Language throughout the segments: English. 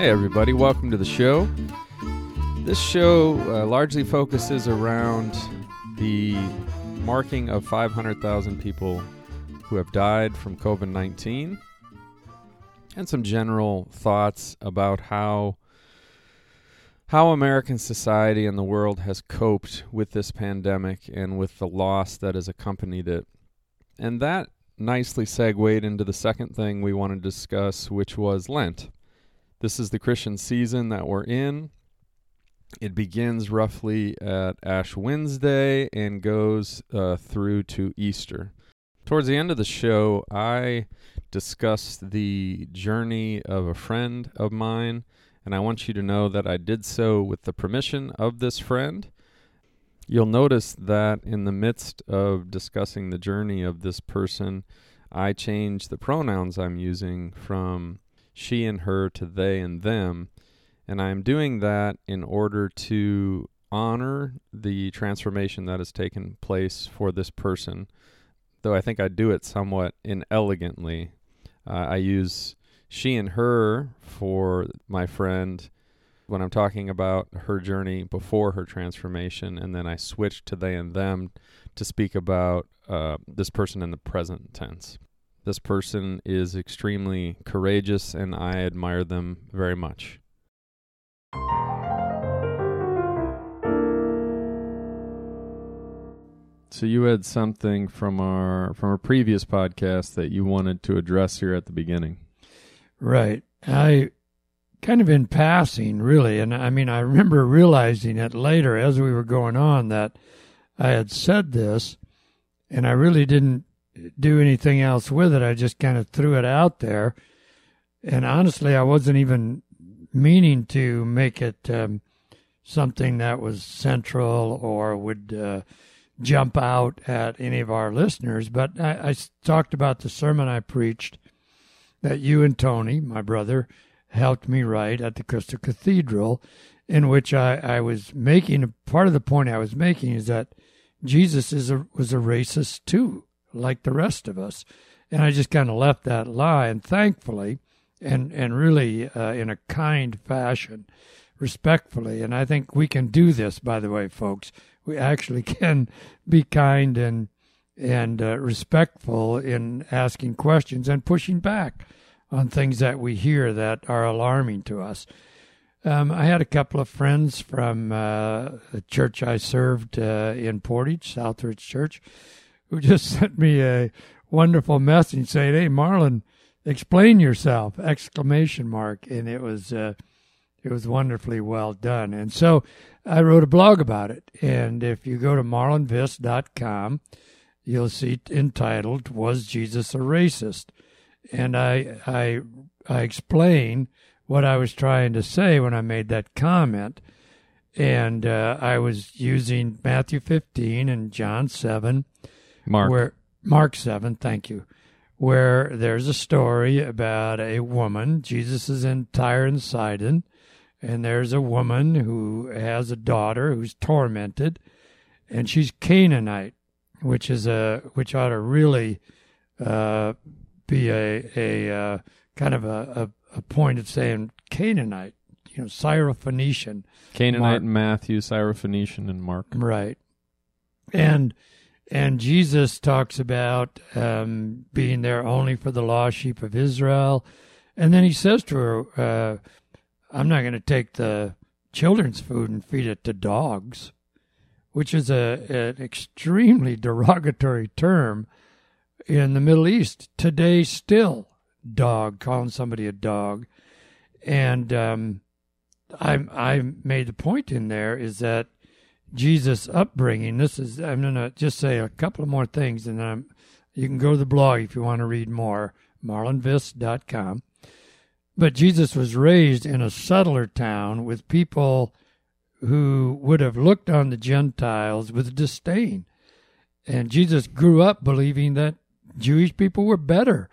Hey, everybody, welcome to the show. This show uh, largely focuses around the marking of 500,000 people who have died from COVID 19 and some general thoughts about how. How American society and the world has coped with this pandemic and with the loss that has accompanied it. And that nicely segued into the second thing we want to discuss, which was Lent. This is the Christian season that we're in. It begins roughly at Ash Wednesday and goes uh, through to Easter. Towards the end of the show, I discussed the journey of a friend of mine, and I want you to know that I did so with the permission of this friend. You'll notice that in the midst of discussing the journey of this person, I changed the pronouns I'm using from she and her to they and them. And I'm doing that in order to honor the transformation that has taken place for this person. Though I think I do it somewhat inelegantly. Uh, I use she and her for my friend when I'm talking about her journey before her transformation, and then I switch to they and them to speak about uh, this person in the present tense. This person is extremely courageous, and I admire them very much. So you had something from our from a previous podcast that you wanted to address here at the beginning. Right. I kind of in passing, really. And I mean, I remember realizing it later as we were going on that I had said this, and I really didn't do anything else with it. I just kind of threw it out there. And honestly, I wasn't even meaning to make it um, something that was central or would uh, jump out at any of our listeners. But I, I talked about the sermon I preached that you and Tony, my brother, helped me write at the Crystal Cathedral, in which I, I was making part of the point I was making is that Jesus is a, was a racist too, like the rest of us. And I just kind of left that lie. And thankfully, and, and really uh, in a kind fashion, respectfully, and I think we can do this, by the way, folks. We actually can be kind and and uh, respectful in asking questions and pushing back on things that we hear that are alarming to us. Um, I had a couple of friends from uh, the church I served uh, in Portage, Southridge Church, who just sent me a wonderful message saying, "Hey, Marlon, explain yourself!" Exclamation mark, and it was uh, it was wonderfully well done. And so I wrote a blog about it. And if you go to marlonvis.com, you'll see entitled "Was Jesus a Racist?" and I I I explain what I was trying to say when I made that comment, and uh, I was using Matthew 15 and John 7, Mark. where Mark 7, thank you, where there's a story about a woman. Jesus is in Tyre and Sidon, and there's a woman who has a daughter who's tormented, and she's Canaanite, which is a which ought to really uh, be a a uh, kind of a, a, a, point of saying Canaanite, you know, Syrophoenician, Canaanite, Mark. Matthew, Syrophoenician, and Mark. Right, and and Jesus talks about um, being there only for the lost sheep of Israel, and then he says to her, uh, "I'm not going to take the children's food and feed it to dogs." Which is a an extremely derogatory term in the Middle East today still dog calling somebody a dog and um, I I made the point in there is that Jesus upbringing. This is I'm going to just say a couple of more things and then I'm, you can go to the blog if you want to read more marlonvis.com but Jesus was raised in a settler town with people who would have looked on the Gentiles with disdain. And Jesus grew up believing that Jewish people were better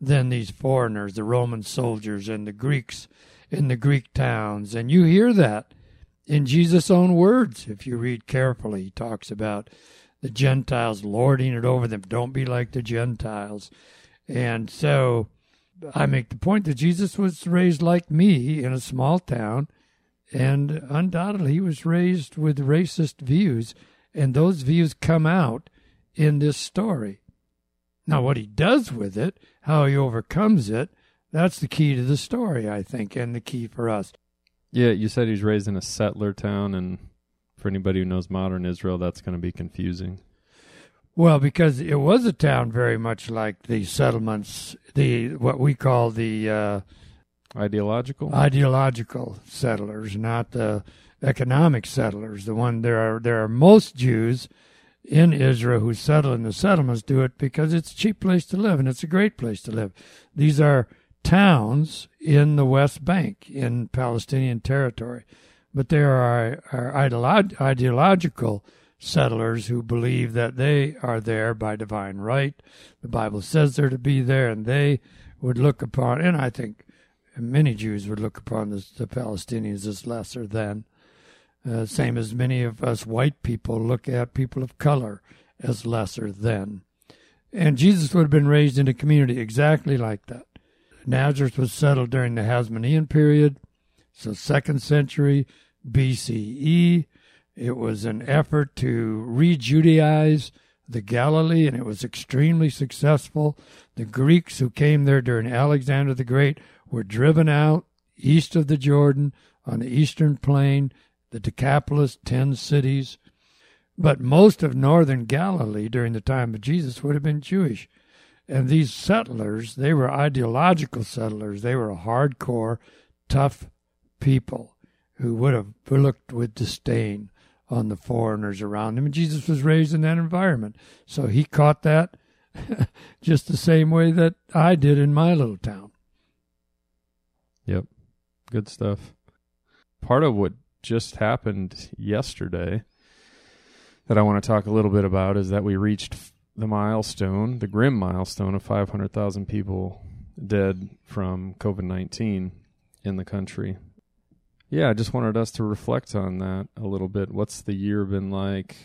than these foreigners, the Roman soldiers and the Greeks in the Greek towns. And you hear that in Jesus' own words. If you read carefully, he talks about the Gentiles lording it over them. Don't be like the Gentiles. And so I make the point that Jesus was raised like me in a small town, and undoubtedly he was raised with racist views, and those views come out in this story. Now, what he does with it, how he overcomes it, that's the key to the story, I think, and the key for us. Yeah, you said he's raised in a settler town, and for anybody who knows modern Israel, that's going to be confusing. Well, because it was a town very much like the settlements, the what we call the uh, ideological ideological settlers, not the economic settlers. The one there are there are most Jews in Israel who settle in the settlements do it because it's a cheap place to live and it's a great place to live. These are towns in the West Bank in Palestinian territory, but there are, are ideolog- ideological settlers who believe that they are there by divine right. The Bible says they're to be there, and they would look upon, and I think many Jews would look upon the, the Palestinians as lesser than. Uh, same as many of us white people look at people of color as lesser than. And Jesus would have been raised in a community exactly like that. Nazareth was settled during the Hasmonean period, so second century BCE. It was an effort to re Judaize the Galilee, and it was extremely successful. The Greeks who came there during Alexander the Great were driven out east of the Jordan on the eastern plain, the Decapolis, ten cities. But most of northern Galilee during the time of Jesus would have been Jewish. And these settlers, they were ideological settlers. They were hardcore, tough people who would have looked with disdain on the foreigners around him. And Jesus was raised in that environment. So he caught that just the same way that I did in my little town. Yep. Good stuff. Part of what just happened yesterday that I want to talk a little bit about is that we reached the milestone, the grim milestone of 500,000 people dead from COVID 19 in the country. Yeah, I just wanted us to reflect on that a little bit. What's the year been like?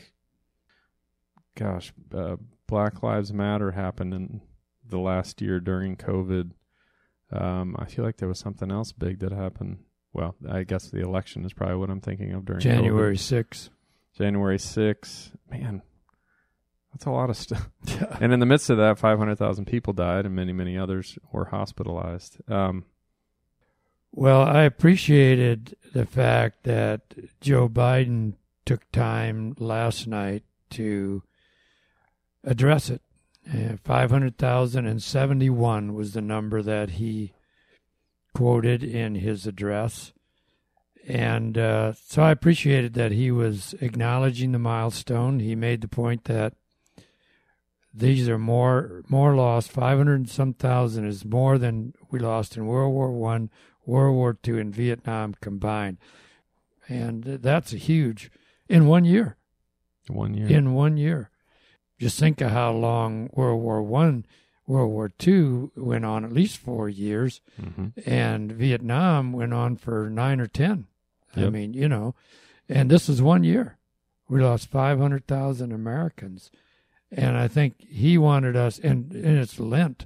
Gosh, uh, Black Lives Matter happened in the last year during COVID. Um, I feel like there was something else big that happened. Well, I guess the election is probably what I'm thinking of during January COVID. 6th. January 6th. Man, that's a lot of stuff. and in the midst of that, 500,000 people died and many, many others were hospitalized. Um, well, I appreciated the fact that Joe Biden took time last night to address it. Uh, 500,071 was the number that he quoted in his address. And uh, so I appreciated that he was acknowledging the milestone. He made the point that these are more more lost. Five hundred and some thousand is more than we lost in World War One, World War II and Vietnam combined. And that's a huge, in one year. One year. In one year. Just think of how long World War One, World War II went on at least four years, mm-hmm. and Vietnam went on for nine or ten. Yep. I mean, you know, and this is one year. We lost 500,000 Americans. And I think he wanted us, and, and it's Lent.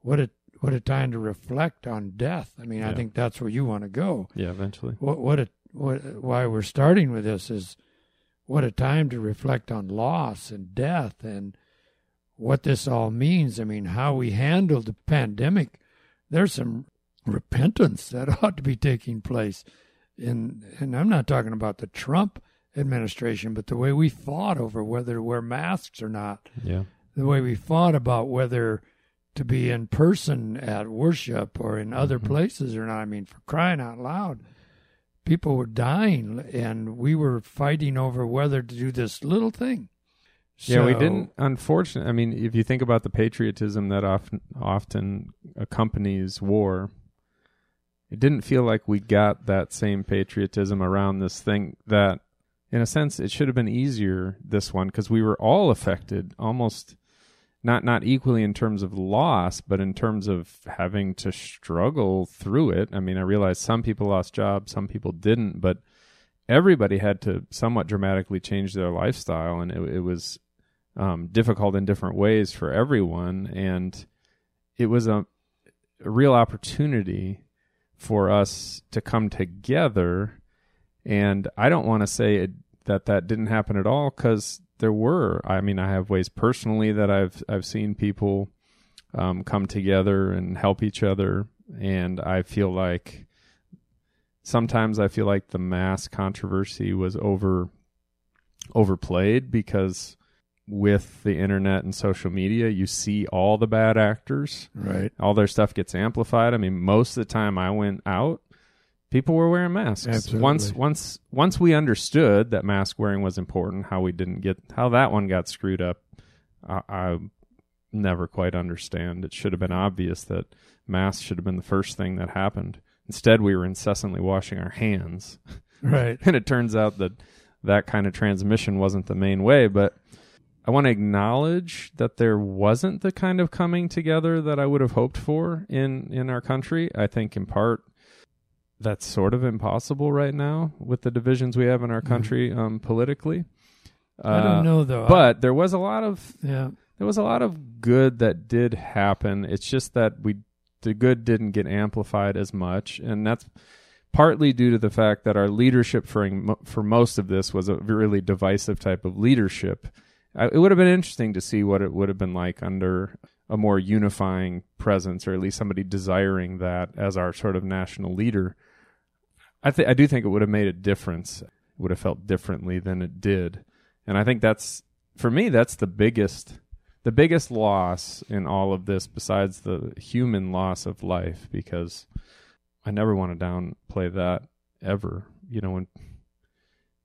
What a what a time to reflect on death. I mean, Yeah. I think that's where you want to go. Yeah, eventually. What what a what why we're starting with this is what a time to reflect on loss and death and what this all means. I mean, how we handled the pandemic. There's some repentance that ought to be taking place. In and I'm not talking about the Trump administration, but the way we fought over whether to wear masks or not Yeah. the way we fought about whether to be in person at worship or in other Mhm. places or not. I mean, for crying out loud, people were dying, and we were fighting over whether to do this little thing. Yeah, we didn't. Unfortunately, I mean, if you think about the patriotism that often often accompanies war, it didn't feel like we got that same patriotism around this thing. That, in a sense, it should have been easier this one because we were all affected, almost not not equally in terms of loss, but in terms of having to struggle through it. I mean, I realize some people lost jobs, some people didn't, but everybody had to somewhat dramatically change their lifestyle, and it, it was um, difficult in different ways for everyone. And it was a a real opportunity for us to come together. And I don't want to say it, that that didn't happen at all because there were. I mean, I have ways personally that I've I've seen people um, come together and help each other, and I feel like sometimes I feel like the mass controversy was over overplayed because with the internet and social media, you see all the bad actors. Right. All their stuff gets amplified. I mean, most of the time I went out, people were wearing masks. Absolutely. Once once once we understood that mask wearing was important, how we didn't get how that one got screwed up, I, I never quite understand. It should have been obvious that masks should have been the first thing that happened. Instead, we were incessantly washing our hands. Right. and it turns out that that kind of transmission wasn't the main way but i want to acknowledge that there wasn't the kind of coming together that i would have hoped for in in our country i think in part that's sort of impossible right now with the divisions we have in our country um, politically Mm-hmm. I don't Uh, know though. I- but there was a lot of yeah. there was a lot of good that did happen. It's just that we the good didn't get amplified as much, and that's partly due to the fact that our leadership for for most of this was a really divisive type of leadership. I, it would have been interesting to see what it would have been like under a more unifying presence, or at least somebody desiring that as our sort of national leader. I think I do think it would have made a difference. It would have felt differently than it did, and I think that's for me that's the biggest the biggest loss in all of this besides the human loss of life because I never want to downplay that ever. You know, when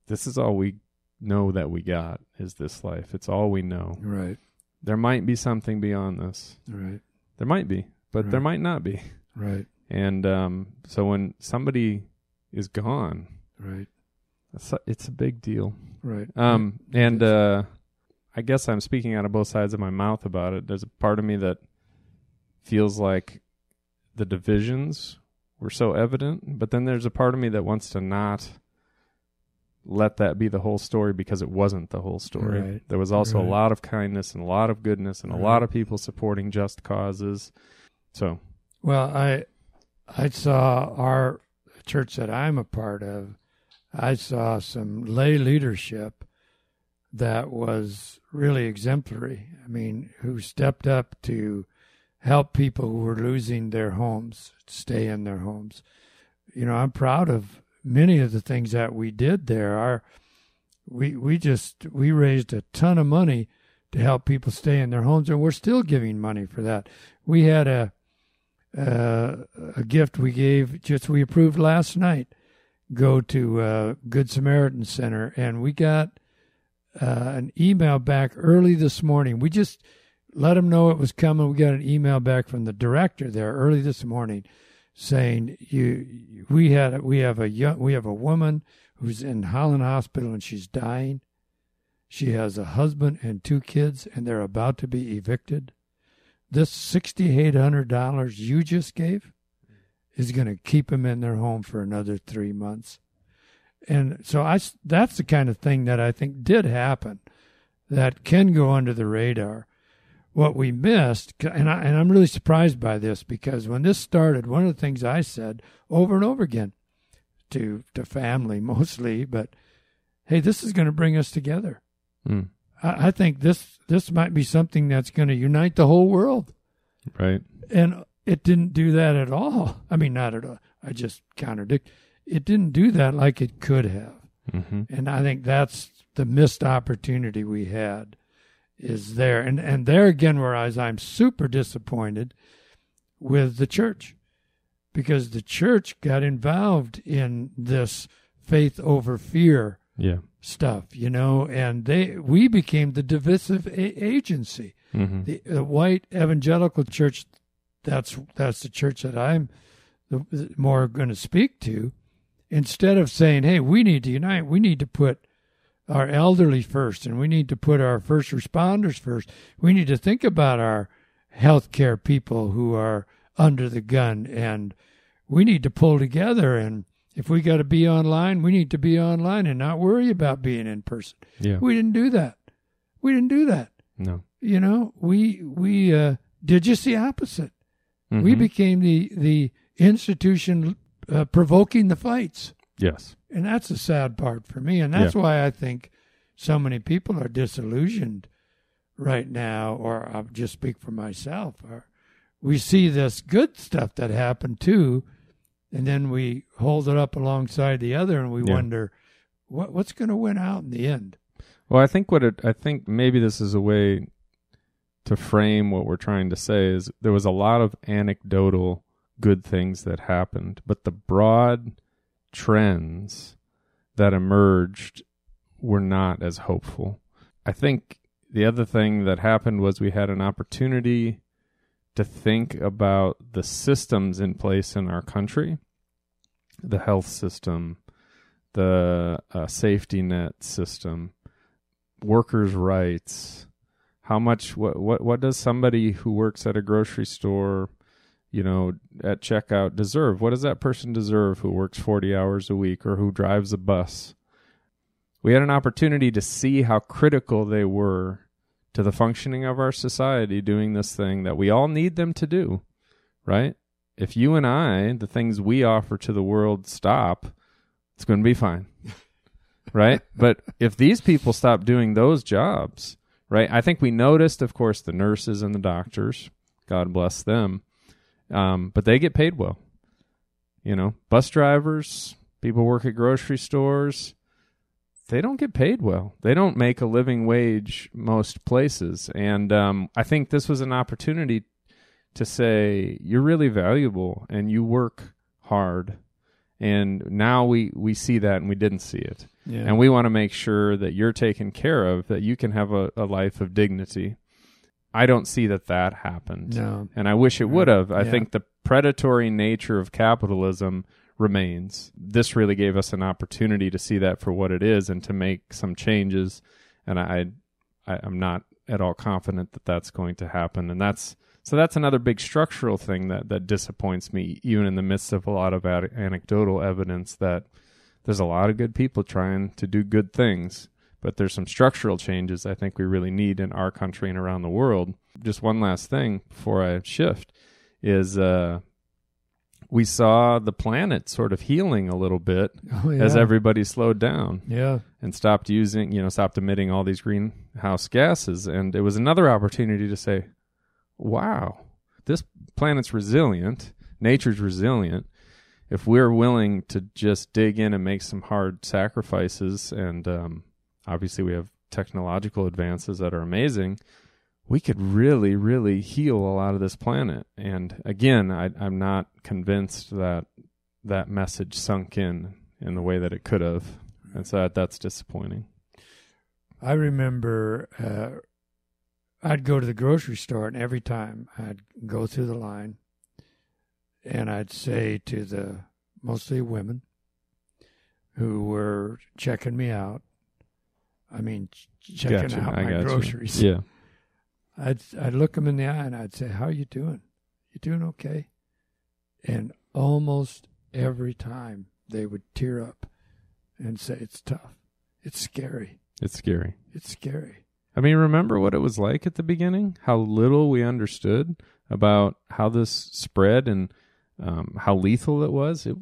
this is all we know that we got is this life. It's all we know. Right. There might be something beyond this. Right. There might be, but there might not be. Right. And um, so when somebody is gone, Right. it's a, it's a big deal. Right. Um, and uh, I guess I'm speaking out of both sides of my mouth about it. There's a part of me that feels like the divisions were so evident, but then there's a part of me that wants to not let that be the whole story because it wasn't the whole story. Right. There was also Right. a lot of kindness and a lot of goodness and a lot of people supporting just causes. So, Well, I I saw our church that I'm a part of. I saw some lay leadership that was really exemplary. I mean, who stepped up to help people who were losing their homes stay in their homes. You know, I'm proud of many of the things that we did there. Our we we just we raised a ton of money to help people stay in their homes, and we're still giving money for that. We had a uh, a gift we gave just we approved last night go to uh, Good Samaritan Center, and we got uh, an email back early this morning. We just let them know it was coming. We got an email back from the director there early this morning saying you we had we have a young we have a woman who's in Holland Hospital and she's dying. She has a husband and two kids, and they're about to be evicted this $6,800 you just gave is going to keep them in their home for another three months. And so I, that's the kind of thing that I think did happen that can go under the radar. What we missed, and, I, and I'm really surprised by this because when this started, one of the things I said over and over again to, to family mostly, but hey, this is going to bring us together. mm, I, I think this this might be something that's going to unite the whole world, right. and it didn't do that at all. I mean, not at all. I just contradict. It didn't do that like it could have, hmm and I think that's the missed opportunity we had is there, and and there again, whereas I'm super disappointed with the church because the church got involved in this faith over fear Yeah. stuff, you know, and they we became the divisive a- agency. hmm The, the white evangelical church, that's that's the church that I'm the, the more going to speak to. Instead of saying, "Hey, we need to unite. We need to put our elderly first, and we need to put our first responders first. We need to think about our healthcare people who are under the gun, and we need to pull together and." If we got to be online, we need to be online and not worry about being in person. Yeah. We didn't do that. We didn't do that. No. You know, we we uh, did just the opposite. We Mhm. became the the institution uh, provoking the fights, yes. and that's the sad part for me. And that's why I think so many people are disillusioned right now. Or I'll just speak for myself. Or we see this good stuff that happened too, and then we hold it up alongside the other, and we Yeah. wonder what what's going to win out in the end. Well, I think what it, I think maybe this is a way to frame what we're trying to say is there was a lot of anecdotal good things that happened, but the broad trends that emerged were not as hopeful. I think the other thing that happened was we had an opportunity to think about the systems in place in our country, the health system, the uh, safety net system, workers' rights. How much? What? What? What does somebody who works at a grocery store, you know, at checkout deserve? What does that person deserve who works forty hours a week or who drives a bus? We had an opportunity to see how critical they were to the functioning of our society doing this thing that we all need them to do, right? If you and I, the things we offer to the world, stop, it's going to be fine. right? But if these people stop doing those jobs, right? I think we noticed, of course, the nurses and the doctors. God bless them. Um, but they get paid well. You know, bus drivers, people work at grocery stores, they don't get paid well. They don't make a living wage most places. And um, I think this was an opportunity to say, you're really valuable and you work hard. And now we, we see that and we didn't see it. Yeah. And we want to make sure that you're taken care of, that you can have a, a life of dignity. I don't see that that happened. no. And I wish it would have. I Yeah. think the predatory nature of capitalism remains. This really gave us an opportunity to see that for what it is and to make some changes. And I, I I'm not at all confident that that's going to happen. And that's so that's another big structural thing that that disappoints me, even in the midst of a lot of ad- anecdotal evidence that there's a lot of good people trying to do good things. But there's some structural changes I think we really need in our country and around the world. Just one last thing before I shift is uh, we saw the planet sort of healing a little bit Oh, yeah. as everybody slowed down yeah. and stopped using, you know, stopped emitting all these greenhouse gases. And it was another opportunity to say, wow, this planet's resilient, nature's resilient. If we're willing to just dig in and make some hard sacrifices, and um, obviously we have technological advances that are amazing, we could really, really heal a lot of this planet. And again, I, I'm not convinced that that message sunk in in the way that it could have, and so that, that's disappointing. I remember uh, I'd go to the grocery store, and every time I'd go through the line, and I'd say to the mostly women who were checking me out, I mean, ch- checking Gotcha. out I my gotcha. groceries. Yeah. I'd I'd look them in the eye and I'd say, "How are you doing? You doing okay?" And almost every time they would tear up and say, "It's tough. It's scary. It's scary. It's scary." I mean, remember what it was like at the beginning? How little we understood about how this spread and um, how lethal it was. It,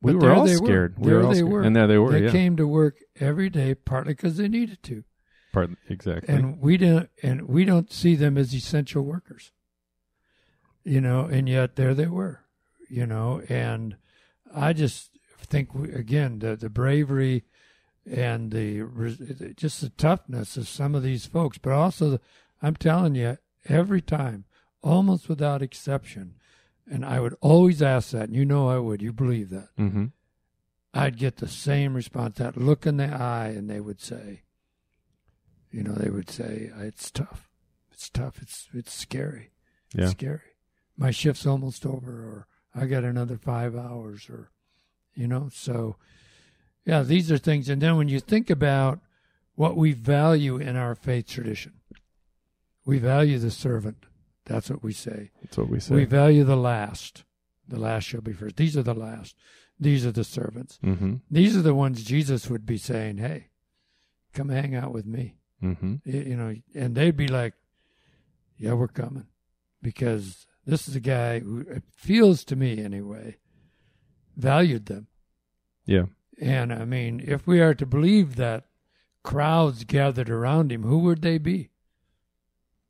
we were all they were. scared. We were all scared. were. And there they were. they yeah. came to work every day, partly because they needed to, Part, exactly. and we didn't. And we don't see them as essential workers. You know, and yet there they were. You know, and I just think we, again the the bravery and the just the toughness of some of these folks, but also the, I'm telling you, every time, almost without exception, and I would always ask that, and you know I would, you believe that. mm-hmm. I'd get the same response, that look in the eye, and they would say, you know, they would say, it's tough. It's tough. It's it's scary. Yeah. It's scary. My shift's almost over, or I got another five hours, or, you know, so, yeah, these are things. And then when you think about what we value in our faith tradition, we value the servant. That's what we say. That's what we say. We value the last. The last shall be first. These are the last. These are the servants. mm-hmm. These are the ones Jesus would be saying, "Hey, come hang out with me." Mm-hmm. You know, and they'd be like, "Yeah, we're coming," because This is a guy who it feels to me anyway valued them. Yeah. And I mean, if we are to believe that crowds gathered around him, who would they be?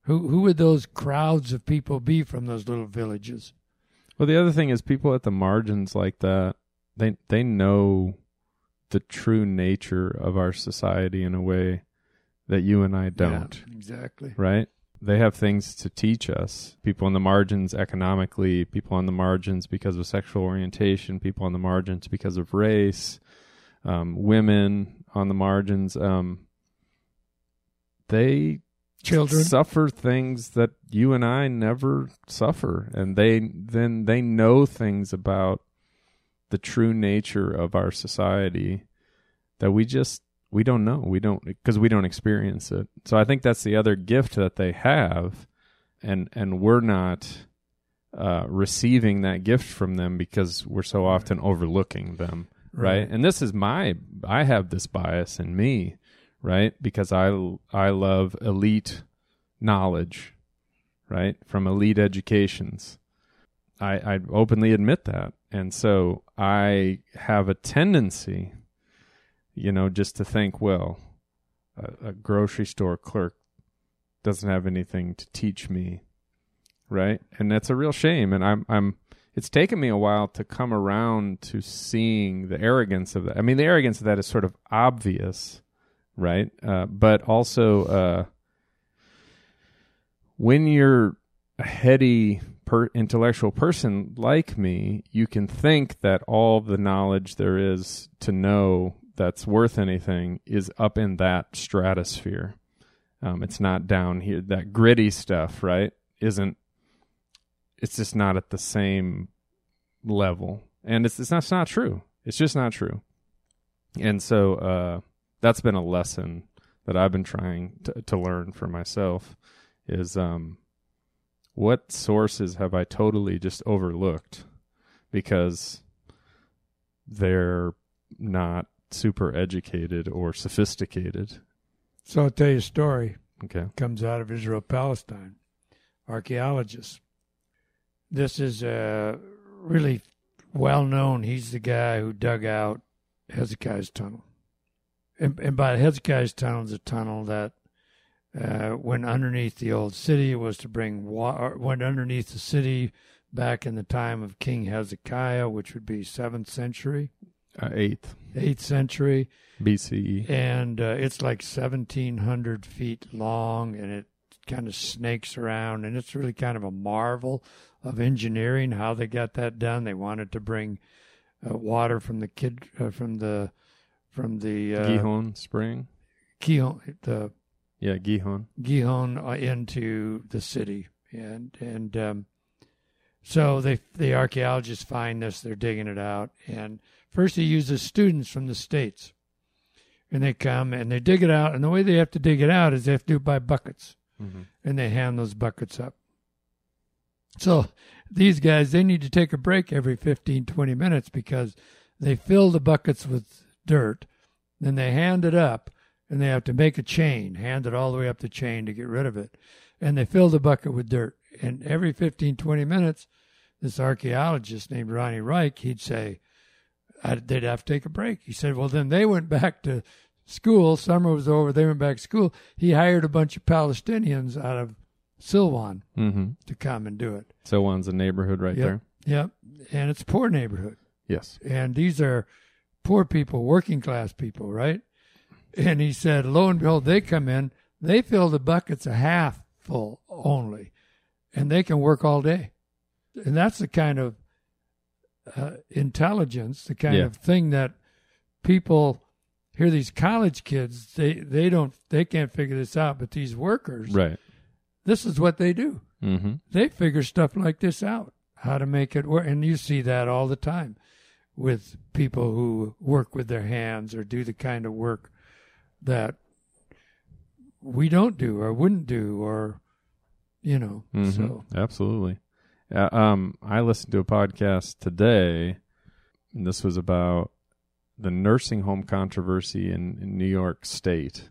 Who who would those crowds of people be from those little villages? Well, the other thing is people at the margins like that, they they know the true nature of our society in a way that you and I don't. Yeah, exactly. Right? They have things to teach us. People on the margins economically, people on the margins because of sexual orientation, people on the margins because of race, um, women on the margins. Um, they children suffer things that you and I never suffer, and they then they know things about the true nature of our society that we just we don't know. We don't because we don't experience it. So i think that's the other gift that they have and and we're not uh, receiving that gift from them because we're so often overlooking them right? right. And this is my i have this bias in me right? Because i i love elite knowledge right? From elite educations. I i openly admit that. And so i have a tendency you know, just to think, well, a, a grocery store clerk doesn't have anything to teach me, right? And that's a real shame. And I'm, I'm, it's taken me a while to come around to seeing the arrogance of that. I mean, the arrogance of that is sort of obvious, right? Uh, but also, uh, when you're a heady per- intellectual person like me, you can think that all the knowledge there is to know that's worth anything is up in that stratosphere. Um, it's not down here. That gritty stuff, right? Isn't. It's just not at the same level, and it's it's not, it's not true. It's just not true. And so uh, that's been a lesson that I've been trying to, to learn for myself. Is um, what sources have I totally just overlooked because they're not super educated or sophisticated. So I'll tell you a story. Okay. Comes out of Israel Palestine. Archaeologists. This is uh, really well known. He's the guy who dug out Hezekiah's tunnel. And, and by Hezekiah's tunnel is a tunnel that uh, went underneath the old city. It was to bring water, went underneath the city back in the time of King Hezekiah, which would be 7th century. Uh, eighth. Eighth century. BCE. And uh, it's like 1,700 feet long and it kind of snakes around. And it's really kind of a marvel of engineering how they got that done. They wanted to bring uh, water from the kid, uh, from the, from the uh, Gihon Spring. Gihon, the yeah, Gihon. Gihon uh, into the city, and and um, so they the archaeologists find this. They're digging it out, and First, he uses students from the states, and they come and they dig it out. And the way they have to dig it out is they have to by buckets, mm-hmm. and they hand those buckets up. So these guys, they need to take a break every 15, 20 minutes because they fill the buckets with dirt, then they hand it up, and they have to make a chain, hand it all the way up the chain to get rid of it. And they fill the bucket with dirt. And every 15, 20 minutes, this archaeologist named Ronnie Reich, he'd say, I, they'd have to take a break. He said, well, then they went back to school. Summer was over. They went back to school. He hired a bunch of Palestinians out of Silwan mm-hmm. to come and do it. Silwan's a neighborhood right yep. there. Yep. And it's a poor neighborhood. Yes. And these are poor people, working class people, right? And he said, lo and behold, they come in, they fill the buckets a half full only, and they can work all day. And that's the kind of uh, intelligence, the kind yeah. of thing that people hear these college kids they they don't they can't figure this out, but these workers, right? This is what they do. Mm-hmm. They figure stuff like this out, how to make it work, and you see that all the time with people who work with their hands or do the kind of work that we don't do or wouldn't do or you know mm-hmm. so absolutely uh, um, I listened to a podcast today, and this was about the nursing home controversy in, in New York State,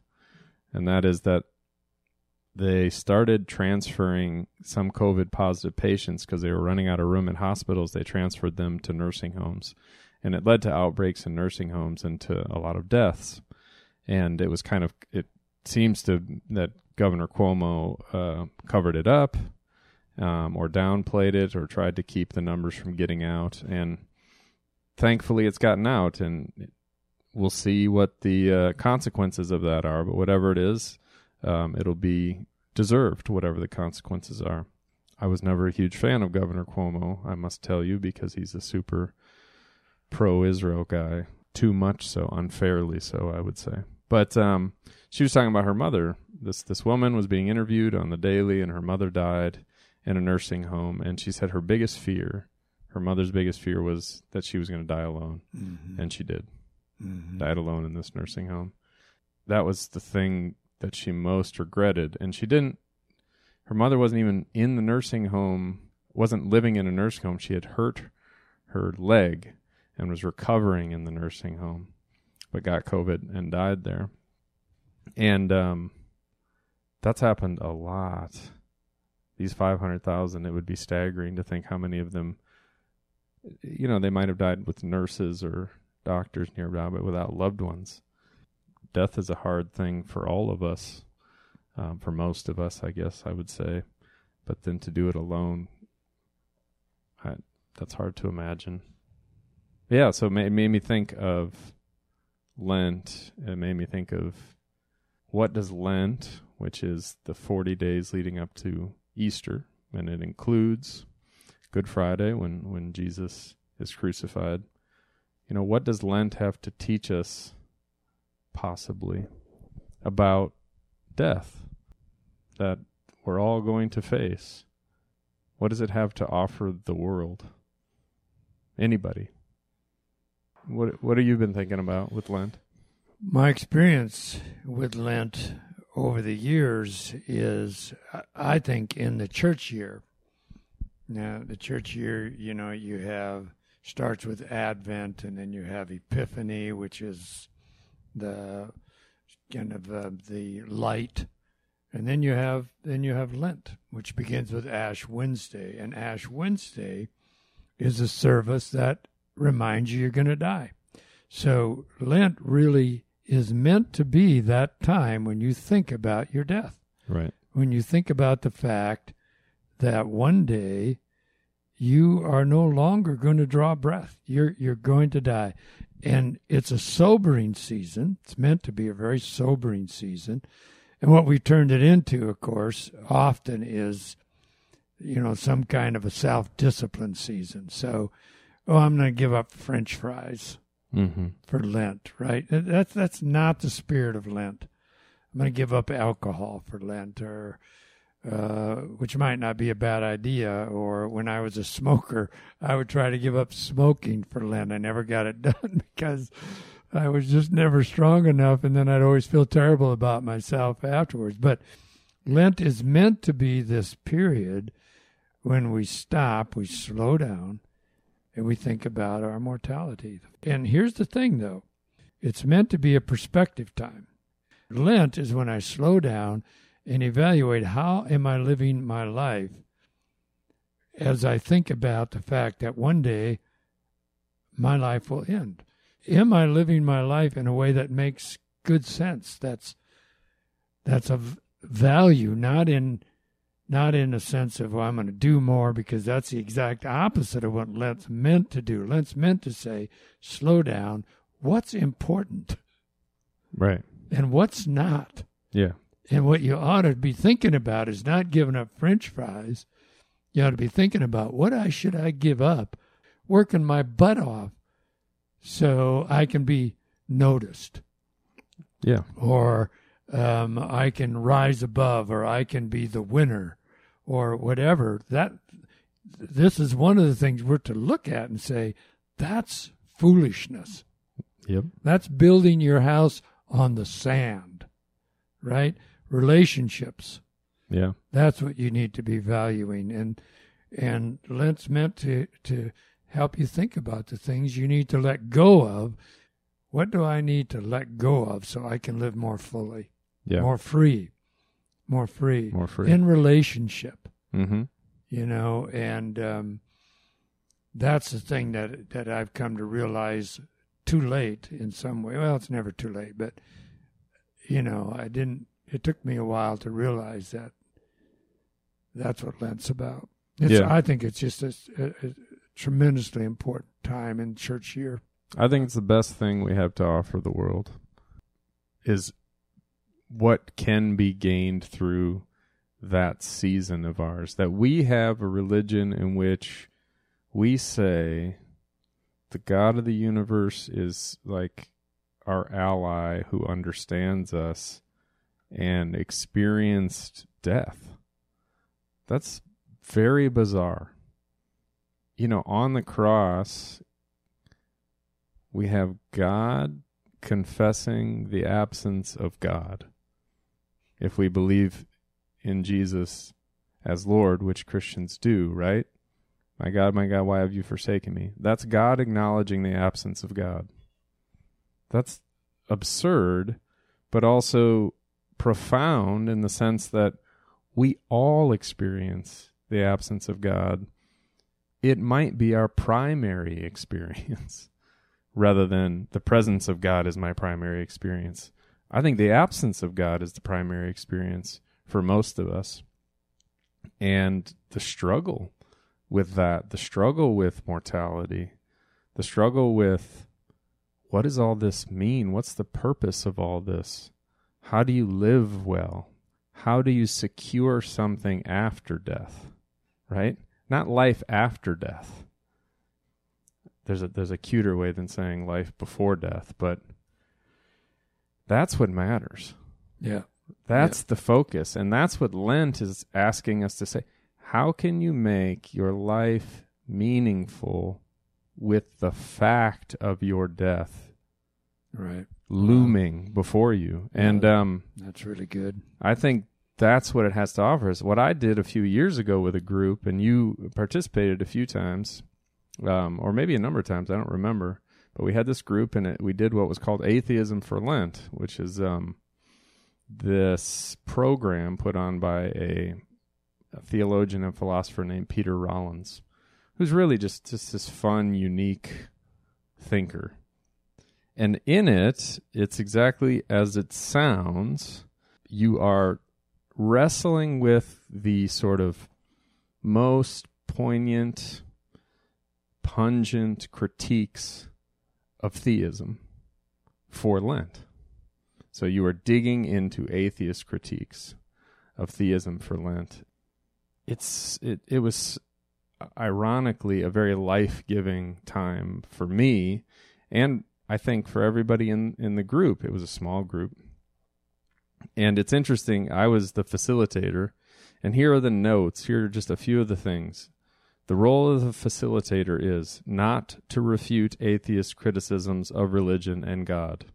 and that is that they started transferring some COVID positive patients because they were running out of room in hospitals. They transferred them to nursing homes, and it led to outbreaks in nursing homes and to a lot of deaths. And it was kind of it seems to that Governor Cuomo uh, covered it up um, or downplayed it or tried to keep the numbers from getting out. And thankfully, it's gotten out, and we'll see what the uh, consequences of that are. But whatever it is, um, it'll be deserved, whatever the consequences are. I was never a huge fan of Governor Cuomo, I must tell you, because he's a super pro Israel guy. Too much so, unfairly so, I would say. But um, she was talking about her mother. This this woman was being interviewed on the Daily, and her mother died in a nursing home. And she said her biggest fear, her mother's biggest fear, was that she was going to die alone, Mm-hmm. and she did. Mm-hmm. Died alone in this nursing home. That was the thing that she most regretted, and she didn't. Her mother wasn't even in the nursing home, wasn't living in a nursing home. She had hurt her leg and was recovering in the nursing home, but got COVID and died there. And um, that's happened a lot. These 500,000, it would be staggering to think how many of them, you know, they might have died with nurses or doctors nearby, but without loved ones. Death is a hard thing for all of us, um, for most of us, I guess I would say. But then to do it alone, I, that's hard to imagine. Yeah, so it made, made me think of Lent. It made me think of what does Lent, which is the 40 days leading up to Easter, and it includes Good Friday when, when Jesus is crucified. You know, what does Lent have to teach us, possibly, about death that we're all going to face? What does it have to offer the world? Anybody? What What have you been thinking about with Lent? My experience with Lent over the years is, I think, in the church year. Now, the church year, you know, you have starts with Advent, and then you have Epiphany, which is the kind of uh, the light, and then you have then you have Lent, which begins with Ash Wednesday, and Ash Wednesday is a service that reminds you you're going to die. So Lent really is meant to be that time when you think about your death, Right. when you think about the fact that one day you are no longer going to draw breath. You're you're going to die. And it's a sobering season. It's meant to be a very sobering season. And what we turned it into, of course, often is you know, some kind of a self discipline season. So, oh, I'm going to give up French fries Mm-hmm. for Lent, right? That's that's not the spirit of Lent. I'm going to give up alcohol for Lent, or uh, which might not be a bad idea. Or when I was a smoker, I would try to give up smoking for Lent. I never got it done because I was just never strong enough, and then I'd always feel terrible about myself afterwards. But Lent is meant to be this period when we stop, we slow down, and we think about our mortality. And here's the thing, though it's meant to be a perspective time. Lent is when I slow down and evaluate how am I living my life as I think about the fact that one day my life will end. Am I living my life in a way that makes good sense? That's that's of value, not in not in a sense of well, I'm going to do more because that's the exact opposite of what Lent's meant to do. Lent's meant to say, slow down. What's important Right. and what's not? Yeah. And what you ought to be thinking about is not giving up French fries. You ought to be thinking about what I should I give up, working my butt off, so I can be noticed Yeah. or um, I can rise above, or I can be the winner, or whatever. That this is one of the things we're to look at and say that's foolishness. Yep. That's building your house on the sand, right? Relationships. Yeah. That's what you need to be valuing, and and Lent's meant to to help you think about the things you need to let go of. What do I need to let go of so I can live more fully? Yeah. more free, more free, More free. in relationship. mm-hmm. You know, and um, that's the thing that that I've come to realize too late in some way. Well, it's never too late, but you know, I didn't. It took me a while to realize that that's what Lent's about. It's, Yeah. I think it's just a, a, a tremendously important time in church year. I think it's the best thing we have to offer the world is what can be gained through that season of ours. That we have a religion in which we say the God of the universe is like our ally who understands us and experienced death. That's very bizarre. You know, on the cross, we have God confessing the absence of God. If we believe in Jesus as Lord, which Christians do, right? My God, my God, why have you forsaken me? That's God acknowledging the absence of God. That's absurd, but also profound in the sense that we all experience the absence of God. It might be our primary experience rather than the presence of God is my primary experience. I think the absence of God is the primary experience for most of us. And the struggle with that, the struggle with mortality, the struggle with what does all this mean? What's the purpose of all this? How do you live well? How do you secure something after death? Right? Not life after death there's a there's a cuter way than saying life before death, but that's what matters. Yeah. That's the focus, and that's what Lent is asking us to say. How can you make your life meaningful with the fact of your death Right. looming before you? And Yeah. um, That's really good. I think that's what it has to offer us. What I did a few years ago with a group, and you participated a few times, um, or maybe a number of times, I don't remember. But we had this group, and it, we did what was called Atheism for Lent, which is um, this program put on by a, a theologian and philosopher named Peter Rollins, who's really just just this fun, unique thinker. And in it, it's exactly as it sounds. You are wrestling with the sort of most poignant, pungent critiques of theism for Lent. So you are digging into atheist critiques of theism for Lent. It's it it was ironically a very life-giving time for me and I think for everybody in in the group. It was a small group. And it's interesting, I was the facilitator and here are the notes. Here are just a few of the things. The role of the facilitator is not to refute atheist criticisms of religion and God,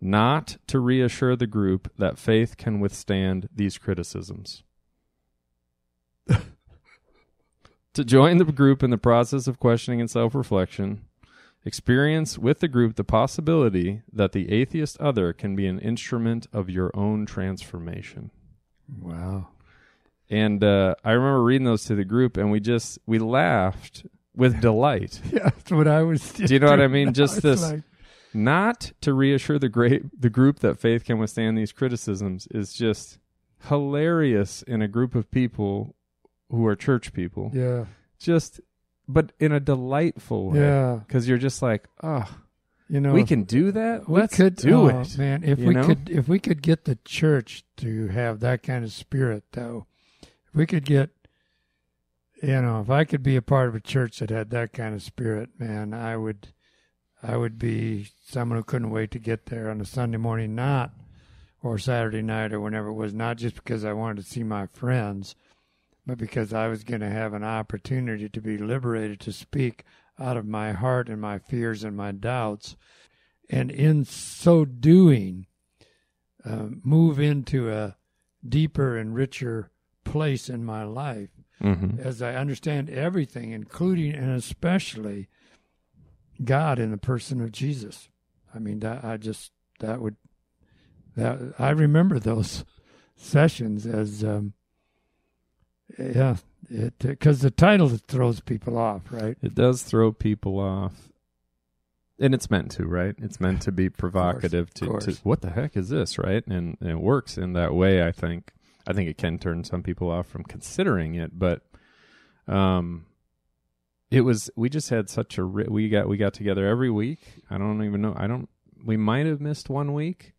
not to reassure the group that faith can withstand these criticisms, to join the group in the process of questioning and self reflection, experience with the group the possibility that the atheist other can be an instrument of your own transformation. Wow. And uh, I remember reading those to the group, and we just we laughed with delight. Yeah, that's what I was. Do you know what I mean? Just this, like- not to reassure the great the group that faith can withstand these criticisms is just hilarious in a group of people who are church people. yeah, Just, but in a delightful way. yeah. Because you're just like, oh, You know, we can do that. we Let's could do oh, it. man. If you we know? could, if we could get the church to have that kind of spirit, though, we could get, you know, if I could be a part of a church that had that kind of spirit, man, I would, I would be someone who couldn't wait to get there on a Sunday morning, not or Saturday night or whenever it was, not just because I wanted to see my friends, but because I was going to have an opportunity to be liberated to speak out of my heart and my fears and my doubts. And in so doing, uh, move into a deeper and richer place in my life Mhm. as I understand everything, including and especially God in the person of Jesus. I mean, that I just that would that I remember those sessions as um, yeah, it because the title throws people off, right? It does throw people off. And it's meant to, right? It's meant to be provocative to, to what the heck is this, right? And, and it works in that way, I think. I think it can turn some people off from considering it, but um it was we just had such a we got we got together every week. I don't even know. I don't we might have missed one week.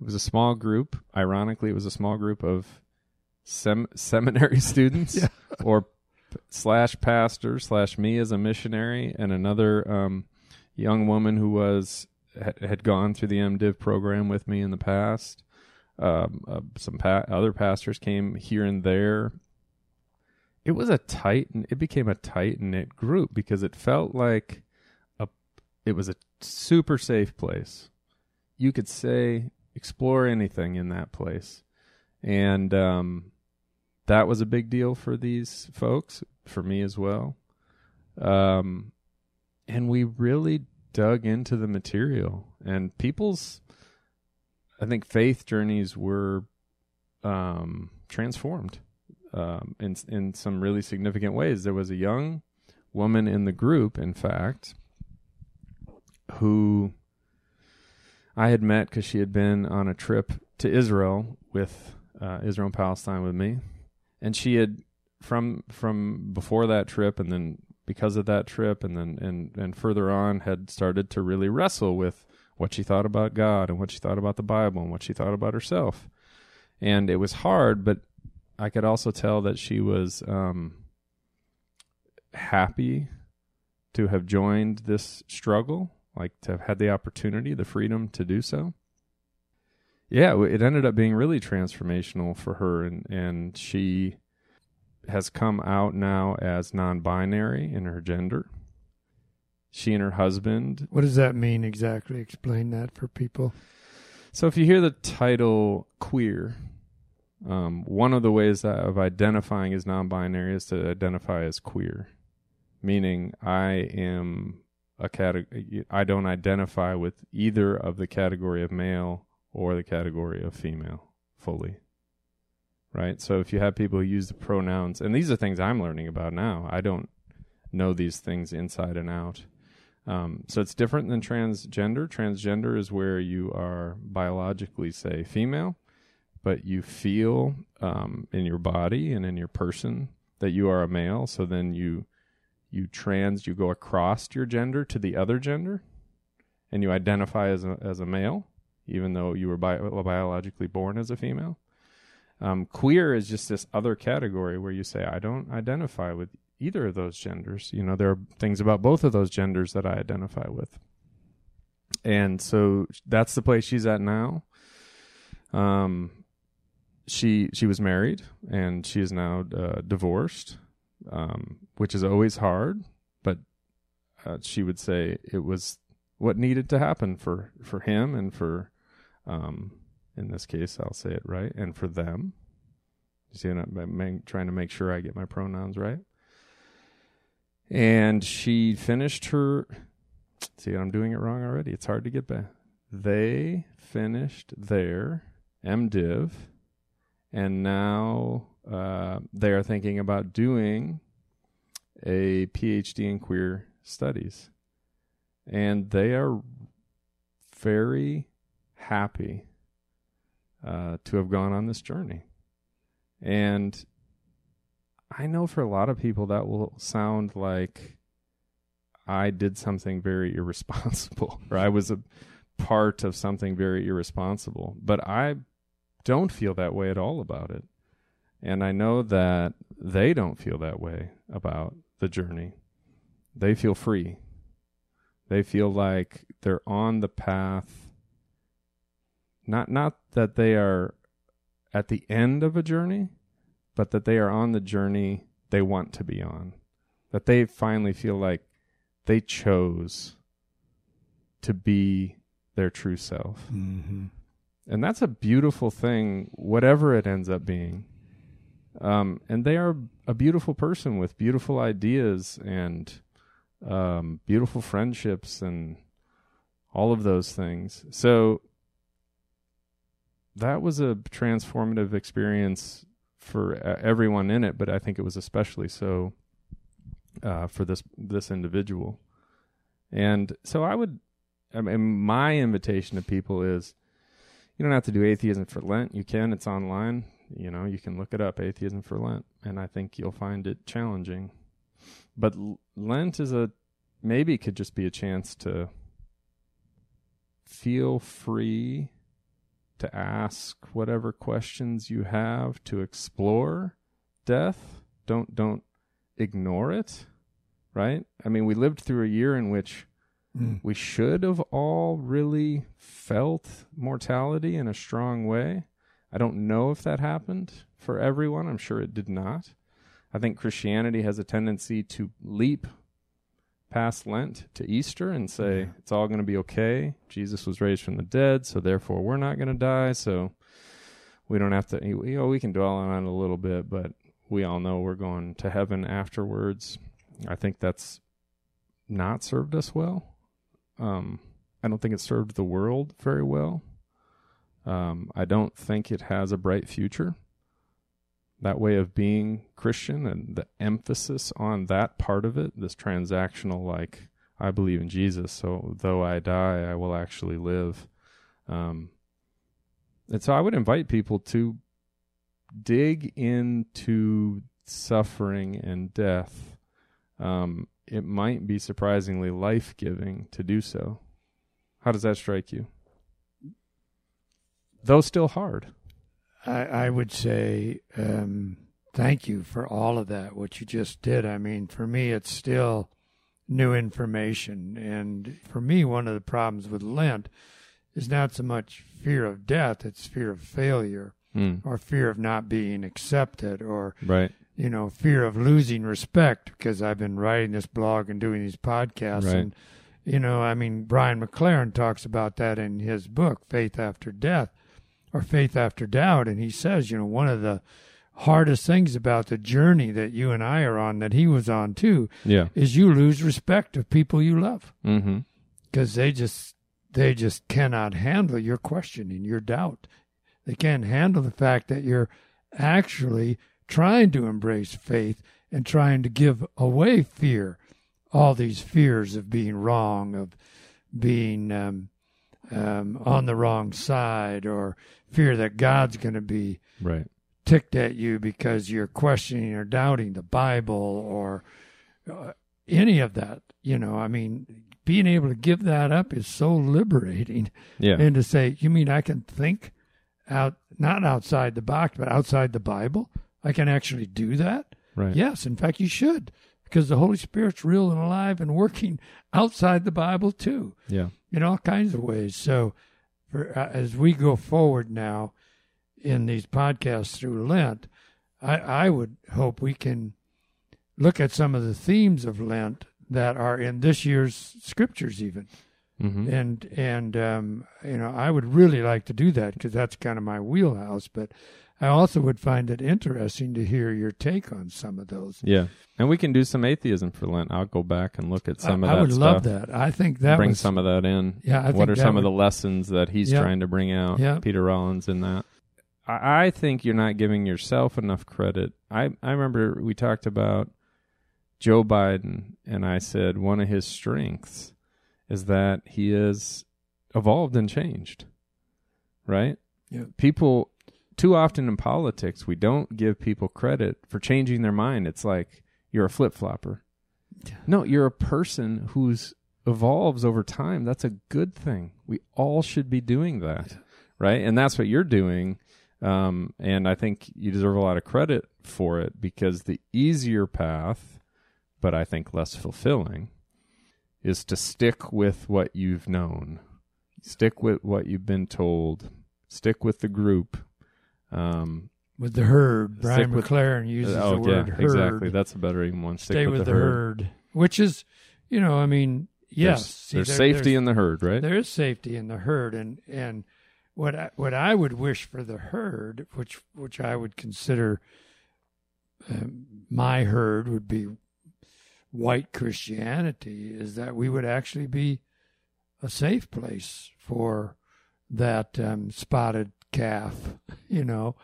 It was a small group. Ironically, it was a small group of sem- seminary students yeah. or slash pastor slash me as a missionary and another um, young woman who was had gone through the MDiv program with me in the past. Um, uh, some pa- other pastors came here and there. It was a tight, it became a tight knit group because it felt like a, it was a super safe place. You could say, explore anything in that place, and um, that was a big deal for these folks, for me as well. Um, and we really dug into the material and people's I think faith journeys were um, transformed um, in in some really significant ways. There was a young woman in the group, in fact, who I had met because she had been on a trip to Israel with uh, Israel and Palestine with me, and she had from from before that trip and then because of that trip and then and and further on had started to really wrestle with what she thought about God and what she thought about the Bible and what she thought about herself. And it was hard, but I could also tell that she was um, happy to have joined this struggle, like to have had the opportunity, the freedom to do so. Yeah, it ended up being really transformational for her, and and she has come out now as non-binary in her gender she and her husband. What does that mean exactly? Explain that for people. So, if you hear the title queer, um, one of the ways of identifying as non binary is to identify as queer, meaning I am a category, I don't identify with either of the category of male or the category of female fully. Right? So, if you have people who use the pronouns, and these are things I'm learning about now, I don't know these things inside and out. Um, so it's different than transgender. Transgender is where you are biologically, say, female, but you feel um, in your body and in your person that you are a male. So then you you trans, you go across your gender to the other gender, and you identify as a as a male, even though you were bi- biologically born as a female. Um, queer is just this other category where you say, I don't identify with either of those genders. You know, there are things about both of those genders that I identify with. And so that's the place she's at now. Um, she she was married and she is now uh, divorced, um, which is always hard. But uh, she would say it was what needed to happen for for him and for, um, in this case, I'll say it right, and for them. You see, I'm trying to make sure I get my pronouns right and she finished her. See, I'm doing it wrong already. It's hard to get back. They finished their MDiv, and now uh, they are thinking about doing a PhD in queer studies, and they are very happy uh, to have gone on this journey. And I know for a lot of people that will sound like I did something very irresponsible or I was a part of something very irresponsible. But I don't feel that way at all about it. And I know that they don't feel that way about the journey. They feel free. They feel like they're on the path not not that they are at the end of a journey, but that they are on the journey they want to be on. That they finally feel like they chose to be their true self. Mm-hmm. And that's a beautiful thing, whatever it ends up being. Um, and they are a beautiful person with beautiful ideas and um, beautiful friendships and all of those things. So that was a transformative experience for uh, everyone in it, but I think it was especially so uh, for this this individual. And so I would, I mean, my invitation to people is, you don't have to do atheism for Lent. You can. It's online. You know, you can look it up, atheism for Lent, and I think you'll find it challenging. But Lent is a maybe could just be a chance to feel free to ask whatever questions you have to explore death. Don't don't ignore it, right? I mean, we lived through a year in which mm. we should have all really felt mortality in a strong way. I don't know if that happened for everyone. I'm sure it did not. I think Christianity has a tendency to leap past Lent to Easter and say yeah. it's all going to be okay. Jesus was raised from the dead, so therefore we're not going to die. So we don't have to. You know, we can dwell on it a little bit, but we all know we're going to heaven afterwards. I think that's not served us well. Um, I don't think it served the world very well. Um, I don't think it has a bright future that way of being Christian and the emphasis on that part of it, this transactional, like, I believe in Jesus, so though I die, I will actually live. Um, and so I would invite people to dig into suffering and death. Um, it might be surprisingly life giving to do so. How does that strike you? Though still hard. I, I would say um, thank you for all of that, what you just did. I mean, for me, it's still new information. And for me, one of the problems with Lent is not so much fear of death, it's fear of failure mm. or fear of not being accepted or. Right. You know, fear of losing respect because I've been writing this blog and doing these podcasts. Right. And, you know, I mean, Brian McLaren talks about that in his book, Faith After Death or faith after doubt. And he says, you know, one of the hardest things about the journey that you and I are on, that he was on too, yeah. is you lose respect of people you love because mm-hmm. they just they just cannot handle your questioning, your doubt. They can't handle the fact that you're actually trying to embrace faith and trying to give away fear, all these fears of being wrong, of being um, um, on the wrong side, or fear that God's going to be right ticked at you because you're questioning or doubting the Bible or uh, any of that. You know, I mean, being able to give that up is so liberating. Yeah. And to say, you mean I can think out, not outside the box, but outside the Bible? I can actually do that? Right. Yes. In fact, you should because the Holy Spirit's real and alive and working outside the Bible too. Yeah. In all kinds of ways. So, for, uh, as we go forward now in these podcasts through Lent, I, I would hope we can look at some of the themes of Lent that are in this year's scriptures, even. Mm-hmm. And and um, you know, I would really like to do that because that's kind of my wheelhouse. But I also would find it interesting to hear your take on some of those. Yeah, and we can do some atheism for Lent. I'll go back and look at some I, of that. I would stuff. love that. I think that bring was, some of that in. Yeah, I what are some would, of the lessons that he's yeah, trying to bring out? Yeah. Peter Rollins in that. I, I think you're not giving yourself enough credit. I I remember we talked about Joe Biden, and I said one of his strengths is that he has evolved and changed. Right? Yeah. People too often in politics, we don't give people credit for changing their mind. It's like you're a flip flopper. No, you're a person who's evolves over time. That's a good thing. We all should be doing that, right? And that's what you're doing. Um, and I think you deserve a lot of credit for it because the easier path, but I think less fulfilling, is to stick with what you've known, stick with what you've been told, stick with the group, um, with the herd, Brian McLaren uses oh, the word yeah, herd. Exactly, that's a better one. Stick Stay with, with the, the herd. herd. which is, you know, I mean, yes, there's, see, there's there, safety there's, in the herd, right? There is safety in the herd, and and what I, what I would wish for the herd, which which I would consider um, my herd would be white Christianity, is that we would actually be a safe place for that um, spotted calf, you know,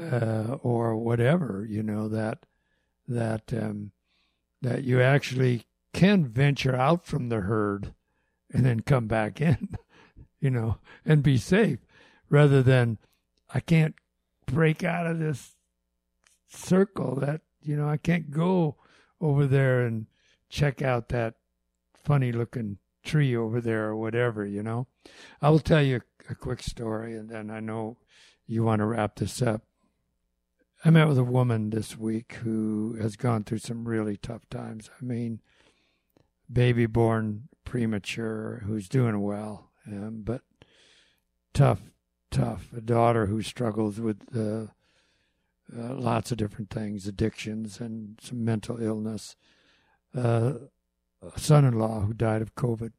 uh, or whatever, you know that that um, that you actually can venture out from the herd and then come back in, you know, and be safe, rather than I can't break out of this circle that you know I can't go over there and check out that funny looking tree over there or whatever, you know. I will tell you a, quick story and then I know you want to wrap this up. I met with a woman this week who has gone through some really tough times. I mean, baby born premature, who's doing well, um, but tough, tough. A daughter who struggles with uh, uh, lots of different things, addictions and some mental illness. Uh, a son-in-law who died of COVID,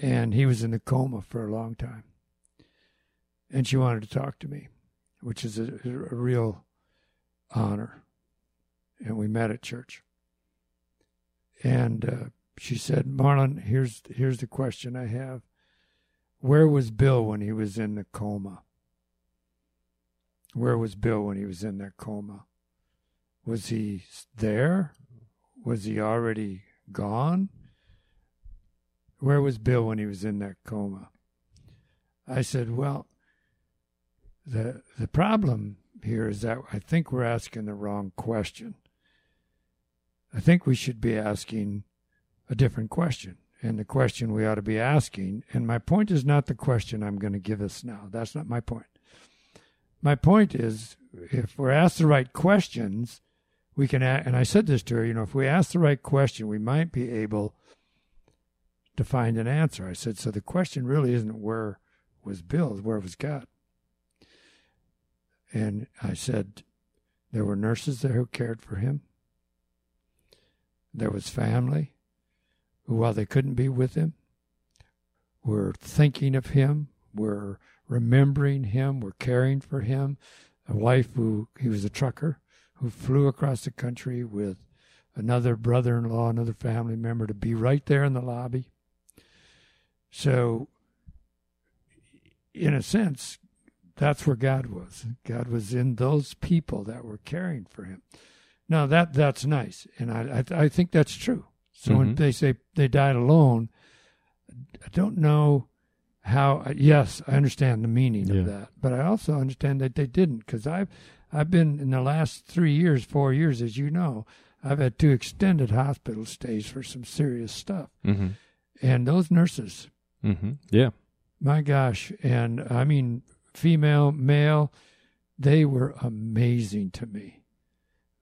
and he was in a coma for a long time. And she wanted to talk to me, which is a, a real honor. And we met at church. And uh, she said, "Marlon, here's here's the question I have. Where was Bill when he was in the coma?" Where was Bill when he was in that coma? Was he there? Was he already gone? Where was Bill when he was in that coma? I said, Well, the the problem here is that I think we're asking the wrong question. I think we should be asking a different question. And the question we ought to be asking, and my point is not the question I'm going to give us now. That's not my point my point is if we're asked the right questions, we can, and I said this to her, you know, if we ask the right question, we might be able to find an answer. I said, so the question really isn't where was Bill, where was God? And I said, there were nurses there who cared for him. There was family who, while they couldn't be with him, were thinking of him, were remembering him, we're caring for him. A wife who he was a trucker who flew across the country with another brother-in-law, another family member to be right there in the lobby. So, in a sense, that's where God was. God was in those people that were caring for him. Now that that's nice, and I I, I think that's true. So mm-hmm. when they say they died alone, I don't know how yes i understand the meaning yeah. of that but i also understand that they didn't because i've i've been in the last three years four years as you know i've had two extended hospital stays for some serious stuff mm-hmm. and those nurses mm-hmm. yeah my gosh and i mean female male they were amazing to me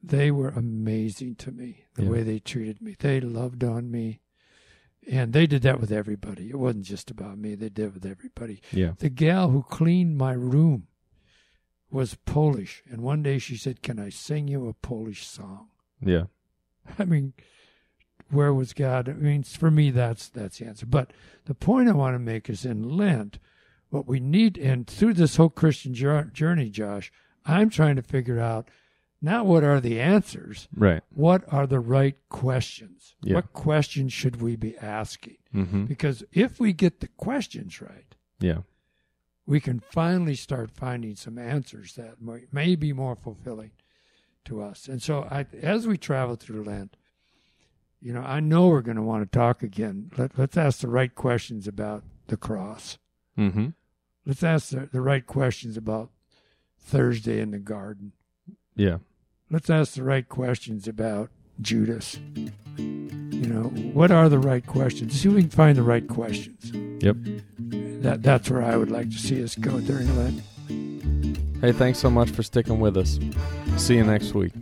they were amazing to me the yeah. way they treated me they loved on me and they did that with everybody. It wasn't just about me. They did it with everybody. Yeah. The gal who cleaned my room was Polish, and one day she said, "Can I sing you a Polish song?" Yeah. I mean, where was God? I mean, for me, that's that's the answer. But the point I want to make is in Lent, what we need, and through this whole Christian journey, Josh, I'm trying to figure out not what are the answers, right? What are the right questions? Yeah. What questions should we be asking? Mm-hmm. Because if we get the questions right, yeah, we can finally start finding some answers that may, may be more fulfilling to us. And so, I, as we travel through Lent, you know, I know we're going to want to talk again. Let, us ask the right questions about the cross. Mm-hmm. Let's ask the, the right questions about Thursday in the garden. Yeah. Let's ask the right questions about Judas. You know, what are the right questions? See if we can find the right questions. Yep. That that's where I would like to see us go during Lent. Hey, thanks so much for sticking with us. See you next week.